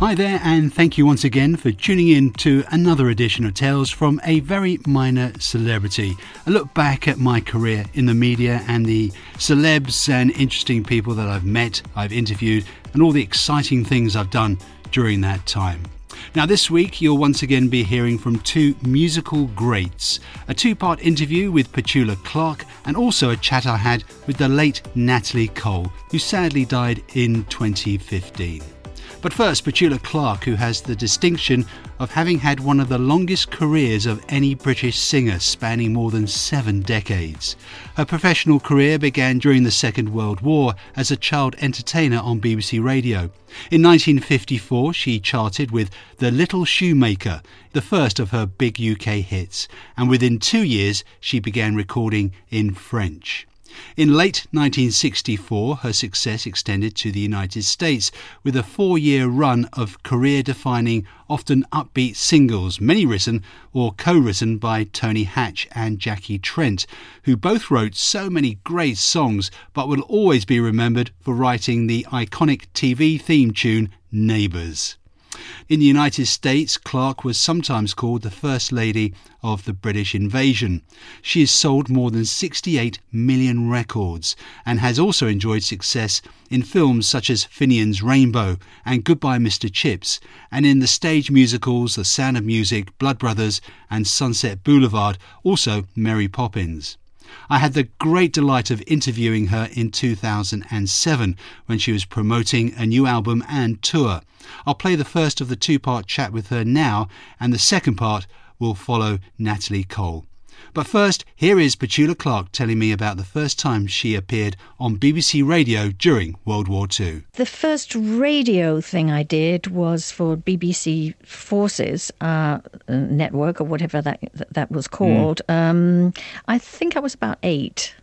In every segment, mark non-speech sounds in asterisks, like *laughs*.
Hi there, and thank you once again for tuning in to another edition of Tales from a Very Minor Celebrity. A look back at my career in the media and the celebs and interesting people that I've met, I've interviewed, and all the exciting things I've done during that time. Now, this week, you'll once again be hearing from two musical greats a two part interview with Petula Clark, and also a chat I had with the late Natalie Cole, who sadly died in 2015. But first, Petula Clark, who has the distinction of having had one of the longest careers of any British singer, spanning more than seven decades. Her professional career began during the Second World War as a child entertainer on BBC Radio. In 1954, she charted with The Little Shoemaker, the first of her big UK hits, and within two years, she began recording in French. In late 1964, her success extended to the United States with a four year run of career defining, often upbeat singles, many written or co written by Tony Hatch and Jackie Trent, who both wrote so many great songs but will always be remembered for writing the iconic TV theme tune Neighbours. In the United States, Clark was sometimes called the First Lady of the British invasion. She has sold more than 68 million records and has also enjoyed success in films such as Finian's Rainbow and Goodbye Mr. Chips, and in the stage musicals The Sound of Music, Blood Brothers, and Sunset Boulevard, also Mary Poppins. I had the great delight of interviewing her in 2007 when she was promoting a new album and tour. I'll play the first of the two part chat with her now, and the second part will follow Natalie Cole. But first, here is Petula Clark telling me about the first time she appeared on BBC Radio during World War II. The first radio thing I did was for BBC Forces uh, network or whatever that that was called. Mm. Um, I think I was about eight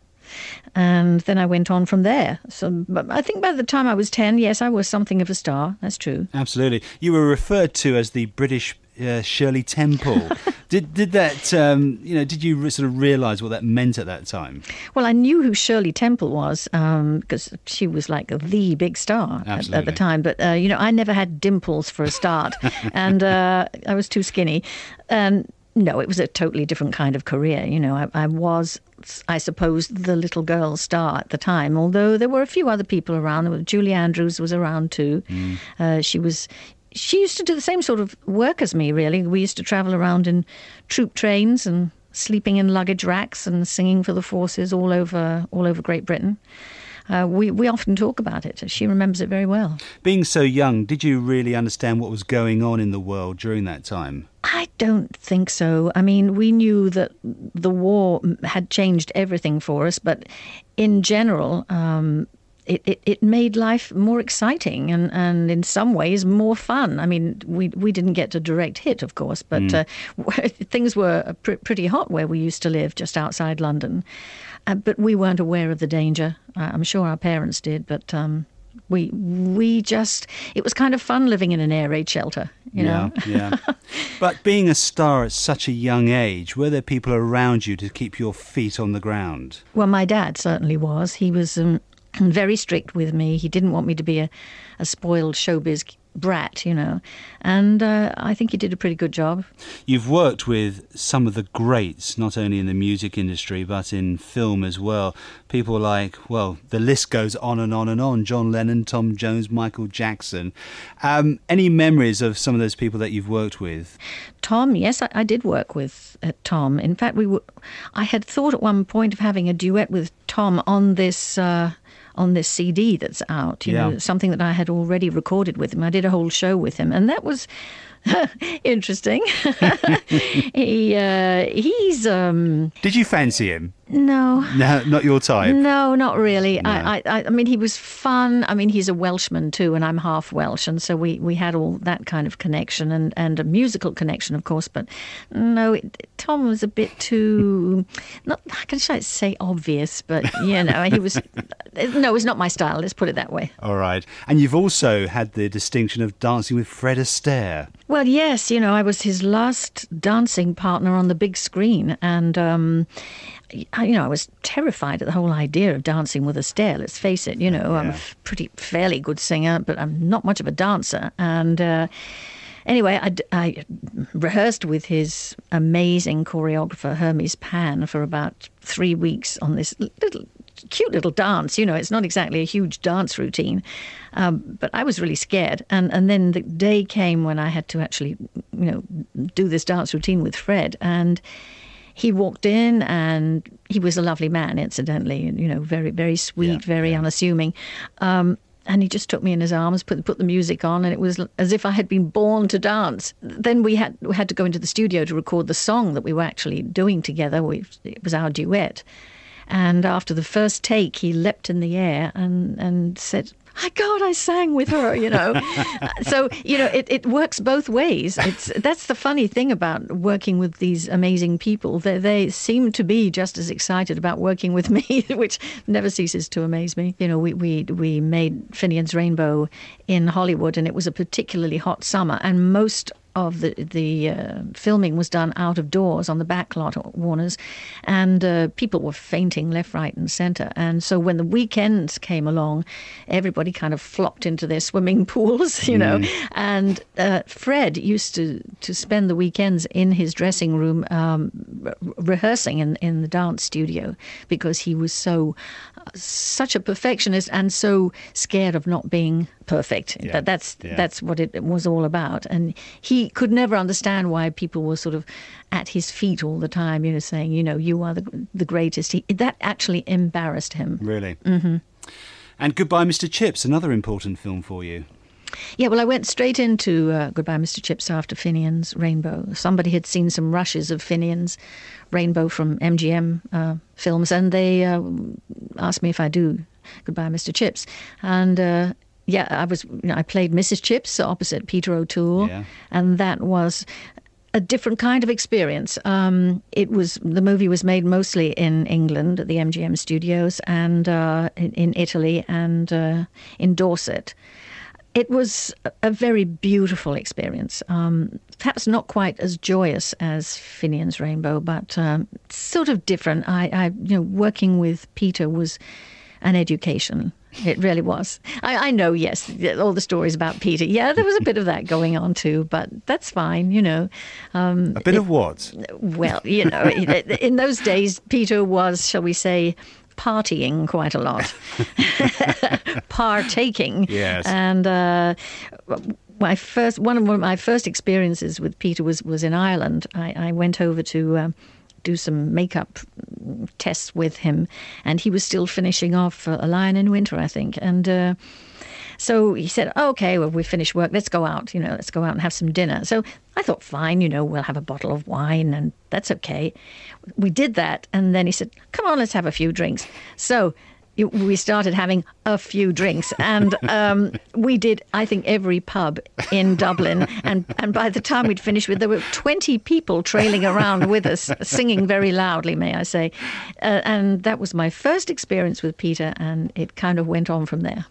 and then I went on from there. So I think by the time I was 10, yes, I was something of a star. That's true. Absolutely. You were referred to as the British uh, Shirley Temple. *laughs* did did that um, you know? Did you re- sort of realise what that meant at that time? Well, I knew who Shirley Temple was because um, she was like the big star at, at, the time. But uh, you know, I never had dimples for a start, *laughs* and uh, I was too skinny. And no, it was a totally different kind of career. You know, I, I, was, I suppose, the little girl star at the time. Although there were a few other people around. Julie Andrews was around too. Mm. Uh, she was. She used to do the same sort of work as me. Really, we used to travel around in troop trains and sleeping in luggage racks and singing for the forces all over all over Great Britain uh, we, we often talk about it. She remembers it very well. Being so young, did you really understand what was going on in the world during that time? I don't think so. I mean, we knew that the war had changed everything for us, but in general, um, it, it, it, made life more exciting and, and in some ways more fun. I mean, we we didn't get a direct hit, of course, but mm. uh, *laughs* things were pr- pretty hot where we used to live, just outside London. Uh, but we weren't aware of the danger. Uh, I'm sure our parents did, but um, we we just it was kind of fun living in an air raid shelter. You yeah, know? yeah. *laughs* But being a star at such a young age, were there people around you to keep your feet on the ground? Well, my dad certainly was. He was um, very strict with me. He didn't want me to be a, a spoiled showbiz brat, you know. And uh, I think he did a pretty good job. You've worked with some of the greats, not only in the music industry, but in film as well. People like, well, the list goes on and on and on John Lennon, Tom Jones, Michael Jackson. Um, any memories of some of those people that you've worked with? Tom, yes, I, I did work with uh, Tom. In fact, we were, I had thought at one point of having a duet with Tom on this. Uh, on this CD that's out. You yeah. know, something that I had already recorded with him. I did a whole show with him, and that was *laughs* interesting. *laughs* he uh, he's. Um, Did you fancy him? No. No, not your type. No, not really. No. I, I, I mean, he was fun. I mean, he's a Welshman too, and I'm half Welsh, and so we, we had all that kind of connection and, and a musical connection, of course. But no, it, Tom was a bit too not. I can say obvious, but you know, he was. *laughs* no, it's not my style. Let's put it that way. All right, and you've also had the distinction of dancing with Fred Astaire. Well, yes, you know, I was his last dancing partner on the big screen, and um, you know, I was terrified at the whole idea of dancing with Astaire. Let's face it, you know, yeah. I'm a pretty fairly good singer, but I'm not much of a dancer, and. Uh, anyway, I, I, rehearsed with his amazing choreographer Hermes Pan for about three weeks on this little cute little dance. You know, it's not exactly a huge dance routine, um, but I was really scared. And and then the day came when I had to actually, you know, do this dance routine with Fred and. He walked in and he was a lovely man, incidentally, you know, very, very sweet, yeah, very yeah. unassuming. Um, and he just took me in his arms, put put the music on, and it was as if I had been born to dance. Then we had we had to go into the studio to record the song that we were actually doing together. We, it was our duet, and after the first take, he leapt in the air and, and said, my God, I sang with her, you know. *laughs* so, you know, it, it works both ways. It's that's the funny thing about working with these amazing people. They, they seem to be just as excited about working with me, *laughs* which never ceases to amaze me. You know, we, we, we made Finian's Rainbow in Hollywood and it was a particularly hot summer and most of the the uh, filming was done out of doors on the back lot at Warner's, and uh, people were fainting left, right, and centre. And so when the weekends came along, everybody kind of flopped into their swimming *laughs* pools, you know. Mm. And uh, Fred used to to spend the weekends in his dressing room um, re- rehearsing in in the dance studio because he was so such a perfectionist and so scared of not being perfect. Yeah. But that's yeah. that's what it was all about. And he could never understand why people were sort of at his feet all the time, you know, saying, you know, you are the the greatest. He, that actually embarrassed him. Really. Mm-hmm. And Goodbye, Mr. Chips, another important film for you. Yeah, well, I went straight into uh, Goodbye, Mr. Chips after Finian's Rainbow. Somebody had seen some rushes of Finian's Rainbow from MGM uh, films, and they uh, asked me if I do Goodbye, Mr. Chips. And uh, yeah, I was. You know, I played Mrs. Chips opposite Peter O'Toole, yeah. and that was a different kind of experience. Um, it was the movie was made mostly in England at the MGM studios and uh, in, in, Italy and uh, in Dorset it was a very beautiful experience. Um, perhaps not quite as joyous as Finian's Rainbow, but um, sort of different. I, I, you know, working with Peter was an education. It really was. I, I, know, yes, all the stories about Peter. Yeah, there was a bit of that going on too, but that's fine, you know. Um, a bit it, of what? Well, you know, *laughs* in those days, Peter was, shall we say, partying quite a lot, *laughs* partaking. Yes. And uh, my first one of my first experiences with Peter was was in Ireland. I, I went over to. Uh, do some makeup tests with him, and he was still finishing off A Lion in Winter, I think. And uh, so he said, okay, well, we finished work. Let's go out, you know, let's go out and have some dinner. So I thought, fine, you know, we'll have a bottle of wine and that's okay. We did that. And then he said, come on, let's have a few drinks. So we started having a few drinks, and um, we did, I think, every pub in Dublin. And, and by the time we'd finished with, there were 20 people trailing around with us, singing very loudly, may I say. Uh, and that was my first experience with Peter, and it kind of went on from there.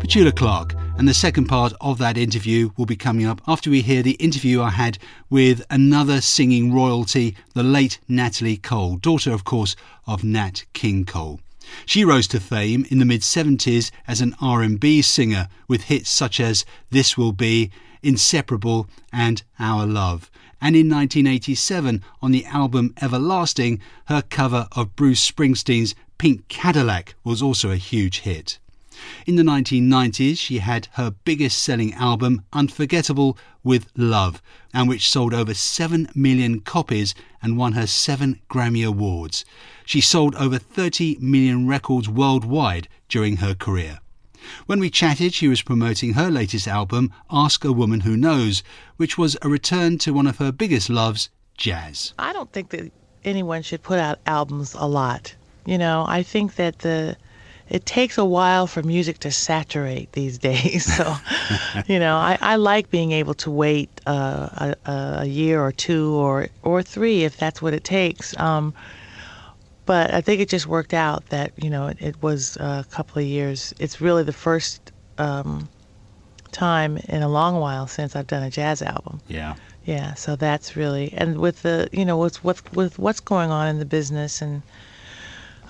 Petula Clark. And the second part of that interview will be coming up after we hear the interview I had with another singing royalty, the late Natalie Cole, daughter, of course, of Nat King Cole. She rose to fame in the mid 70s as an R&B singer with hits such as This Will Be, Inseparable and Our Love. And in 1987 on the album Everlasting, her cover of Bruce Springsteen's Pink Cadillac was also a huge hit. In the 1990s, she had her biggest selling album, Unforgettable with Love, and which sold over 7 million copies and won her seven Grammy Awards. She sold over 30 million records worldwide during her career. When we chatted, she was promoting her latest album, Ask a Woman Who Knows, which was a return to one of her biggest loves, jazz. I don't think that anyone should put out albums a lot. You know, I think that the it takes a while for music to saturate these *laughs* days. So, you know, I, I like being able to wait uh, a, a year or two or or three if that's what it takes. Um, but I think it just worked out that you know it, it was a couple of years. It's really the first um, time in a long while since I've done a jazz album. Yeah. Yeah, so that's really and with the you know with with with what's going on in the business and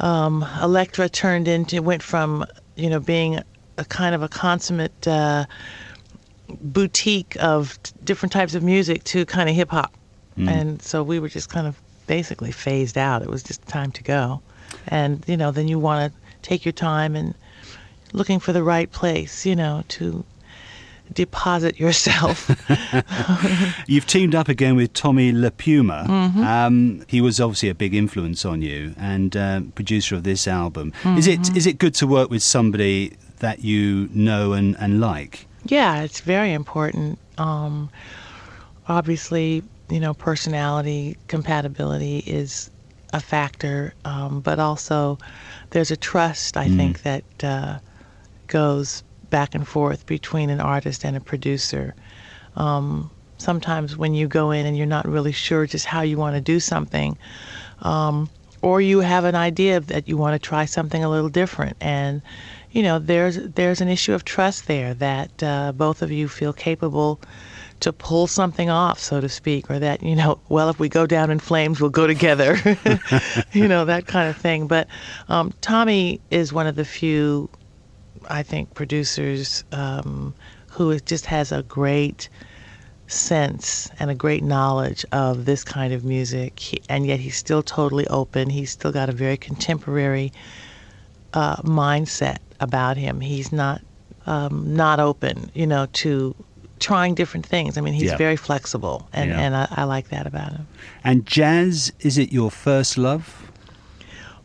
um, Elektra turned into went from you know being a kind of a consummate uh, boutique of t- different types of music to kind of hip hop, mm. and so we were just kind of basically phased out. It was just time to go, and you know then you want to take your time and looking for the right place, you know, to deposit yourself. *laughs* You've teamed up again with Tommy LiPuma. Mm-hmm. Um, he was obviously a big influence on you and uh, producer of this album. Mm-hmm. Is it is it good to work with somebody that you know and, and like? Yeah, it's very important. Um, obviously, you know, personality compatibility is a factor, um, but also there's a trust I mm. think that uh, goes back and forth between an artist and a producer. Um, sometimes when you go in and you're not really sure just how you want to do something, um, or you have an idea that you want to try something a little different, and you know there's there's an issue of trust there that uh, both of you feel capable to pull something off, so to speak, or that you know, well, if we go down in flames, we'll go together, *laughs* you know, that kind of thing. But um, Tommy is one of the few I think, producers um, who just has a great sense and a great knowledge of this kind of music, he, and yet he's still totally open. He's still got a very contemporary uh, mindset about him. He's not um, not open, you know, to trying different things. I mean, he's very flexible, and, yeah. and I, I like that about him. And jazz, is it your first love?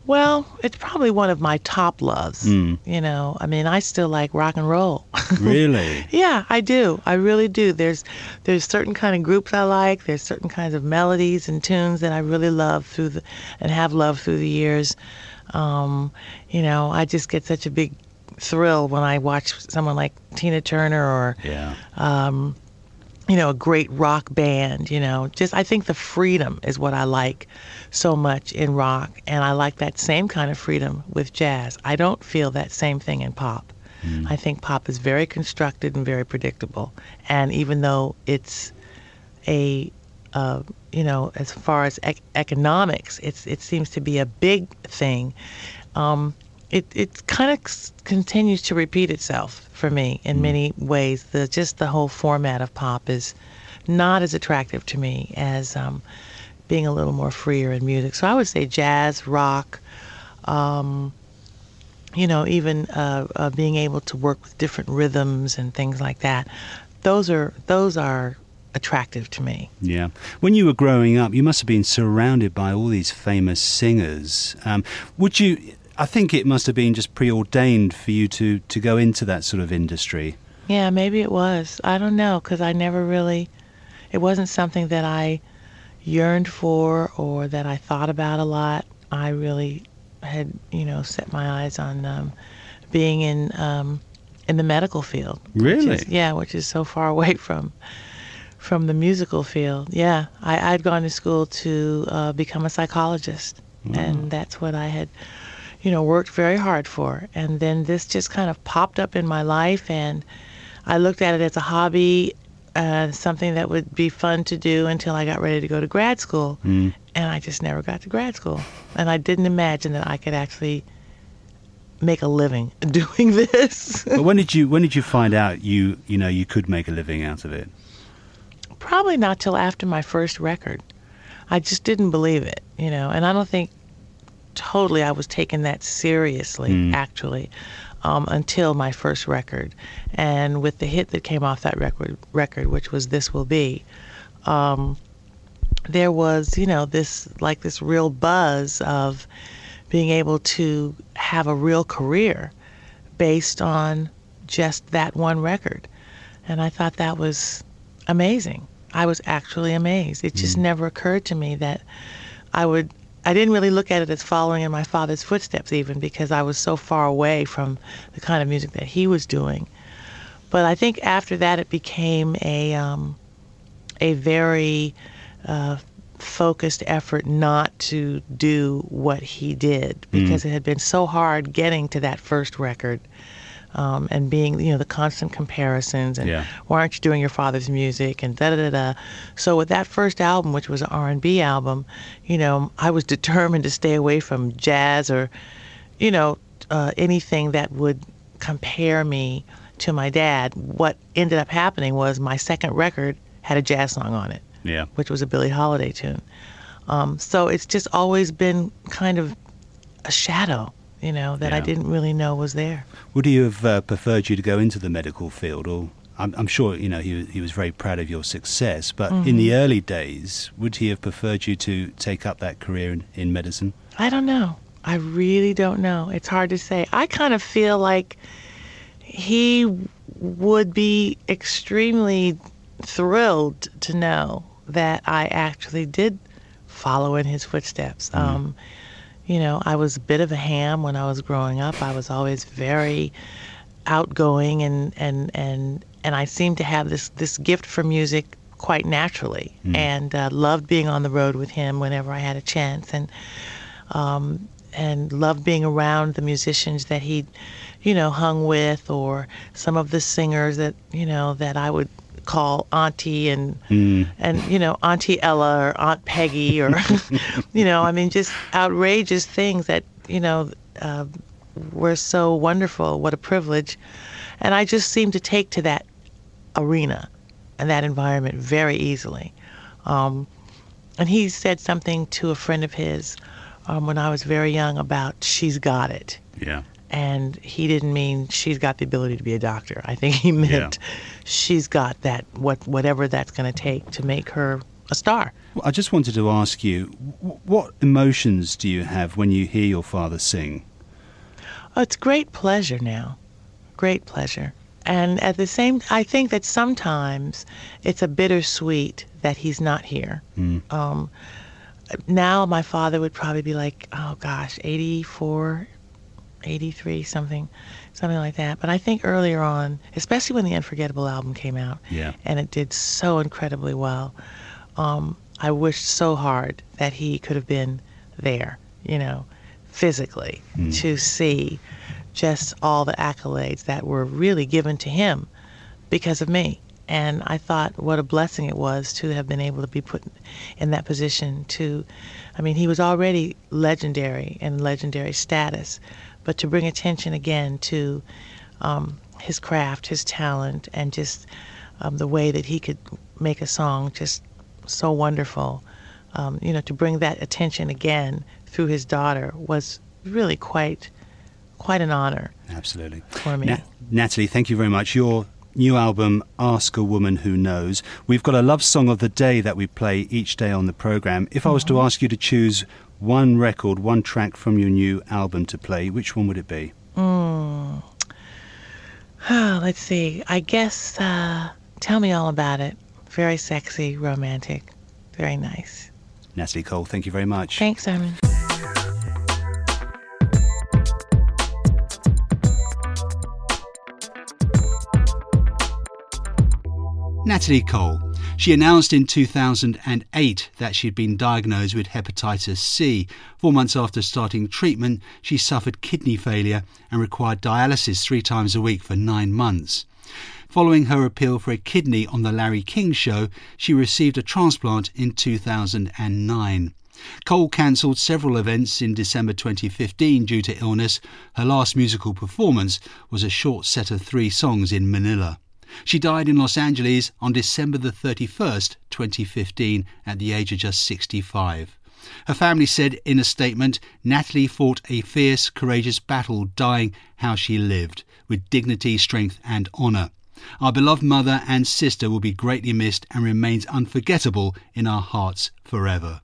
Well, it's probably one of my top loves. Mm. You know, I mean, I still like rock and roll. *laughs* really? yeah, I do. I really do. There's there's certain kind of groups I like. There's certain kinds of melodies and tunes that I really love through the and have loved through the years. Um, you know, I just get such a big thrill when I watch someone like Tina Turner or yeah. Um, you know, a great rock band, you know. Just I think the freedom is what I like so much in rock and I like that same kind of freedom with jazz. I don't feel that same thing in pop. Mm. I think pop is very constructed and very predictable. And even though it's a uh, you know, as far as ec- economics, it's it seems to be a big thing. Um, it it kind of c- continues to repeat itself for me in mm. many ways. The just the whole format of pop is not as attractive to me as um, being a little more freer in music. So I would say jazz, rock, um, you know, even uh, uh, being able to work with different rhythms and things like that. Those are those are attractive to me. Yeah. When you were growing up, you must have been surrounded by all these famous singers. Um, would you? I think it must have been just preordained for you to to go into that sort of industry. Yeah, maybe it was. I don't know because I never really. It wasn't something that I yearned for or that I thought about a lot. I really had, you know, set my eyes on um, being in um, in the medical field. Really? Which is, yeah, which is so far *laughs* away from from the musical field. Yeah, I, I'd gone to school to uh, become a psychologist, mm. and that's what I had, you know, worked very hard for. And then this just kind of popped up in my life, and I looked at it as a hobby uh, something that would be fun to do until I got ready to go to grad school. Mm. And I just never got to grad school. And I didn't imagine that I could actually make a living *laughs* doing this. but when did you when did you find out you you know you could make a living out of it? Probably not till after my first record. I just didn't believe it, you know, and I don't think totally I was taking that seriously mm. actually um, until my first record. And with the hit that came off that record, record which was "This Will Be," um, there was, you know, this like this real buzz of being able to have a real career based on just that one record. And I thought that was amazing. I was actually amazed. It just mm. never occurred to me that I would I didn't really look at it as following in my father's footsteps, even because I was so far away from the kind of music that he was doing. But I think after that, it became a um, a very uh, focused effort not to do what he did because mm. it had been so hard getting to that first record. Um, and being, you know, the constant comparisons and yeah. why aren't you doing your father's music and da da da da. So with that first album, which was an R&B album, you know, I was determined to stay away from jazz or, you know, uh, anything that would compare me to my dad. What ended up happening was my second record had a jazz song on it yeah. which was a Billie Holiday tune. Um, so it's just always been kind of a shadow, you know, that yeah. I didn't really know was there. Would he have uh, preferred you to go into the medical field, or I'm, I'm, sure you know he he was very proud of your success, but mm-hmm. in the early days, would he have preferred you to take up that career in, in medicine? I don't know. I really don't know. It's hard to say. I kind of feel like he would be extremely thrilled to know that I actually did follow in his footsteps. Mm-hmm. Um, you know, I was a bit of a ham when I was growing up. I was always very outgoing and and and and I seemed to have this this gift for music quite naturally, mm. and uh, loved being on the road with him whenever I had a chance, and um, and loved being around the musicians that he, you know, hung with, or some of the singers that you know that I would call Auntie and mm. and you know Auntie Ella or Aunt Peggy or *laughs* *laughs* you know I mean just outrageous things that you know uh, were so wonderful. What a privilege, and I just seemed to take to that arena and that environment very easily. Um, and he said something to a friend of his um, when I was very young about she's got it. Yeah and he didn't mean she's got the ability to be a doctor. I think he *laughs* meant yeah. she's got that what whatever that's going to take to make her a star. Well, I just wanted to ask you, what emotions do you have when you hear your father sing? Oh, it's great pleasure now, great pleasure, and at the same, I think that sometimes it's a bittersweet that he's not here. Mm. Um, now my father would probably be like, oh gosh, 84, 83 something something like that but i think earlier on especially when the unforgettable album came out yeah. and it did so incredibly well um, i wished so hard that he could have been there you know physically mm. to see just all the accolades that were really given to him because of me and I thought what a blessing it was to have been able to be put in that position to I mean he was already legendary and legendary status but to bring attention again to um, his craft, his talent, and just um, the way that he could make a song just so wonderful. Um, you know, to bring that attention again through his daughter was really quite quite an honor. Absolutely. For me. Na- Natalie, thank you very much. Your new album, Ask a Woman Who Knows. We've got a love song of the day that we play each day on the programme. If I was to ask you to choose one record, one track from your new album to play, which one would it be? Mm. Oh, *sighs* let's see. I guess uh, Tell Me All About It. Very sexy, romantic, very nice. Natalie Cole, thank you very much. Thanks, Simon. Natalie Cole she announced in 2008 that she had been diagnosed with hepatitis C. Four months after starting treatment, she suffered kidney failure and required dialysis three times a week for nine months. Following her appeal for a kidney on The Larry King Show, she received a transplant in 2009. Cole cancelled several events in December 2015 due to illness. Her last musical performance was a short set of three songs in Manila. She died in Los Angeles on December the 31st, 2015, at the age of just 65. Her family said in a statement Natalie fought a fierce, courageous battle, dying how she lived, with dignity, strength, and honour. Our beloved mother and sister will be greatly missed and remains unforgettable in our hearts forever.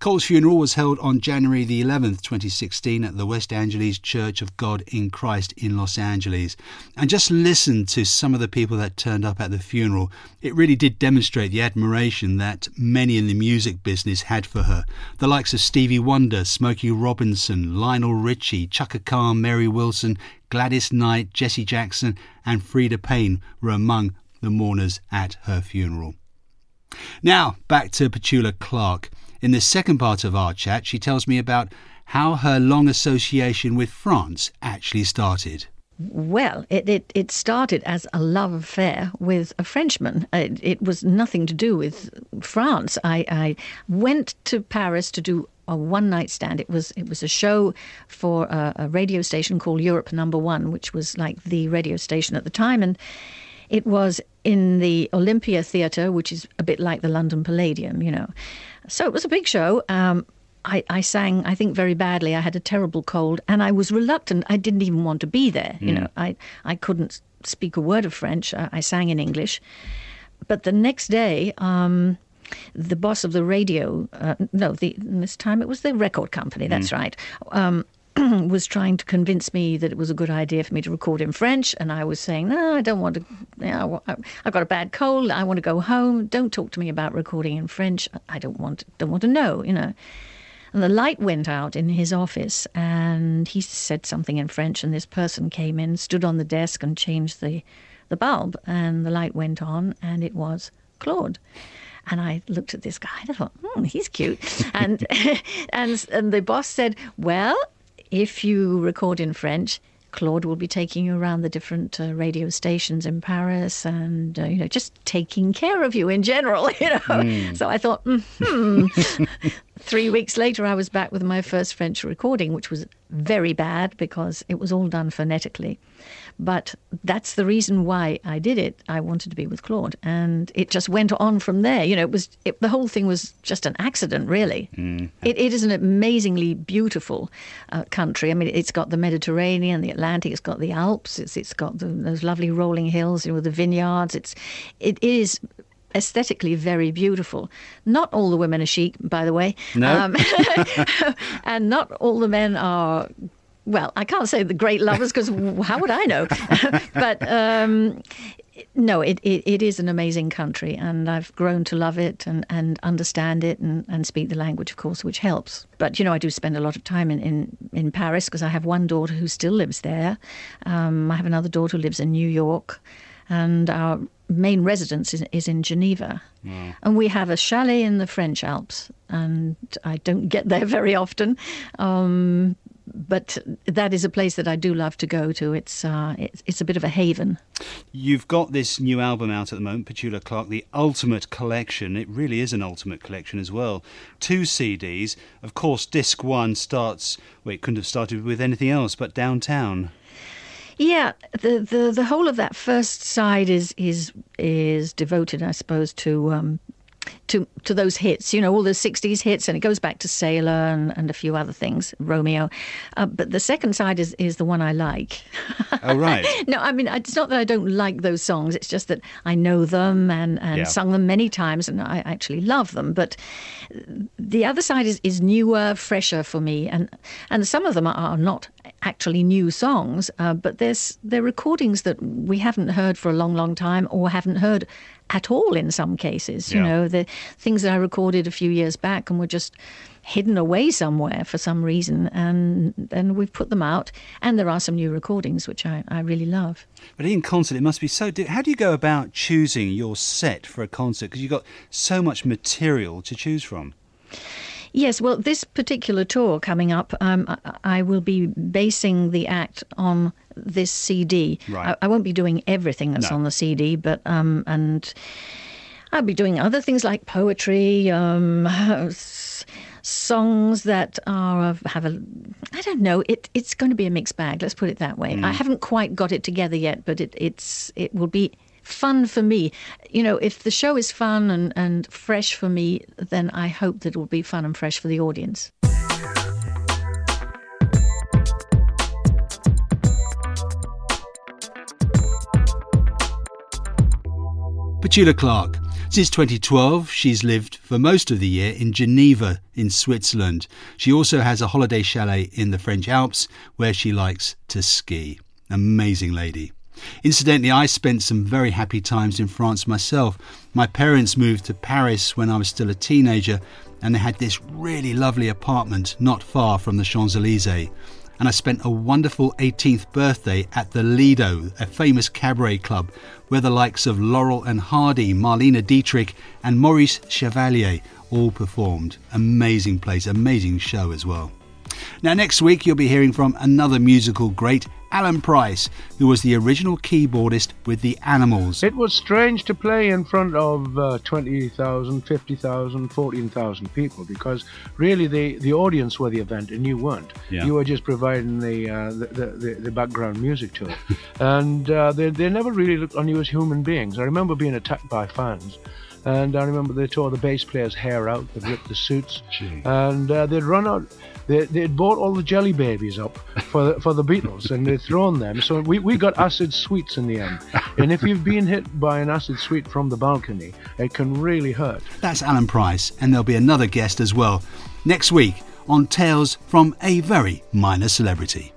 Cole's funeral was held on January the 11th, 2016 at the West Angeles Church of God in Christ in Los Angeles. And just listen to some of the people that turned up at the funeral. It really did demonstrate the admiration that many in the music business had for her. The likes of Stevie Wonder, Smokey Robinson, Lionel Richie, Chaka Khan, Mary Wilson, Gladys Knight, Jesse Jackson, and Freda Payne were among the mourners at her funeral. Now, back to Petula Clark. In the second part of our chat, she tells me about how her long association with France actually started. Well, it, it, it started as a love affair with a Frenchman. It, it was nothing to do with France. I, I went to Paris to do a one night stand. It was it was a show for a, a, radio station called Europe Number One, which was like the radio station at the time, and it was in the Olympia Theatre, which is a bit like the London Palladium, you know. So it was a big show. Um, I, I, sang, I think, very badly. I had a terrible cold, and I was reluctant. I didn't even want to be there. Mm. You know, I I couldn't speak a word of French. I, I sang in English, but the next day. Um, the boss of the radio, uh, no, the, this time it was the record company, that's mm. right, um, *clears throat* was trying to convince me that it was a good idea for me to record in French, and I was saying, "No, I don't want to. You know, I've got a bad cold. I want to go home. Don't talk to me about recording in French. I don't want don't want to know." You know. And the light went out in his office, and he said something in French, and this person came in, stood on the desk, and changed the, the bulb, and the light went on, and it was Claude. And I looked at this guy and I thought, hmm, he's cute. *laughs* and, *laughs* and, and the boss said, well, if you record in French, Claude will be taking you around the different uh, radio stations in Paris and, uh, you know, just taking care of you in general, *laughs* you know. Mm. So I thought, hmm. *laughs* Three weeks later, I was back with my first French recording, which was very bad because it was all done phonetically. But that's the reason why I did it. I wanted to be with Claude, and it just went on from there. You know, it was it, the whole thing was just an accident, really. Mm. It, it is an amazingly beautiful uh, country. I mean, it's got the Mediterranean, the Atlantic, it's got the Alps, it's it's got the, those lovely rolling hills, you know, the vineyards. It's it is aesthetically very beautiful. Not all the women are chic, by the way. No. Um, *laughs* *laughs* and not all the men are. Well, I can't say the great lovers because how would I know? *laughs* but um, no, it, it, it is an amazing country, and I've grown to love it and, and understand it and, and speak the language, of course, which helps. But, you know, I do spend a lot of time in, in, in Paris because I have one daughter who still lives there. Um, I have another daughter who lives in New York and our main residence is, is in Geneva. Wow. And we have a chalet in the French Alps, and I don't get there *laughs* very often. Um, but that is a place that I do love to go to. It's, uh, it's, it's a bit of a haven. You've got this new album out at the moment, Petula Clark, the Ultimate Collection. It really is an ultimate collection as well. Two CDs. Of course, disc one starts. Well, it couldn't have started with anything else but Downtown. Yeah, the, the the whole of that first side is is is devoted, I suppose, to um, to to those hits, you know, all the '60s hits, and it goes back to Sailor and, and a few other things, Romeo. Uh, but the second side is is the one I like. Oh right. *laughs* no, I mean it's not that I don't like those songs. It's just that I know them and and yeah. sung them many times, and I actually love them. But the other side is is newer, fresher for me, and and some of them are not actually new songs, uh, but there's they're recordings that we haven't heard for a long, long time or haven't heard at all in some cases. Yeah. You know, the things that I recorded a few years back and were just hidden away somewhere for some reason, and and we've put them out. And there are some new recordings which I, I really love. But in concert, it must be so. How do you go about choosing your set for a concert? Because you've got so much material to choose from. Yes, well, this particular tour coming up, um, I, will be basing the act on this CD. Right. I, I won't be doing everything that's no. on the CD, but um, and I'll be doing other things like poetry, um, *laughs* songs that are have a I don't know. It it's going to be a mixed bag. Let's put it that way. Mm. I haven't quite got it together yet, but it, it's it will be fun for me. You know, if the show is fun and, and fresh for me, then I hope that it will be fun and fresh for the audience. Petula Clark. Since 2012, she's lived for most of the year in Geneva, in Switzerland. She also has a holiday chalet in the French Alps where she likes to ski. Amazing lady. Incidentally, I spent some very happy times in France myself. My parents moved to Paris when I was still a teenager, and they had this really lovely apartment not far from the Champs Elysees. and I spent a wonderful 18th birthday at the Lido, a famous cabaret club where the likes of Laurel and Hardy, Marlene Dietrich, and Maurice Chevalier all performed. Amazing place, amazing show as well. Now, next week, you'll be hearing from another musical great, Alan Price, who was the original keyboardist with the Animals. It was strange to play in front of uh, 20,000, 50,000, 14,000 people because really the, the audience were the event and you weren't. Yeah. You were just providing the, uh, the, the, the, background music to it. *laughs* and uh, they, they never really looked on you as human beings. I remember being attacked by fans. And I remember they tore the bass player's hair out, they ripped the suits, Gee. and uh, they'd run out they, they'd bought all the jelly babies up for the, for the Beatles and they'd thrown them. So we, we got acid sweets in the end. And if you've been hit by an acid sweet from the balcony, it can really hurt. That's Alan Price, and there'll be another guest as well next week on Tales from a Very Minor Celebrity.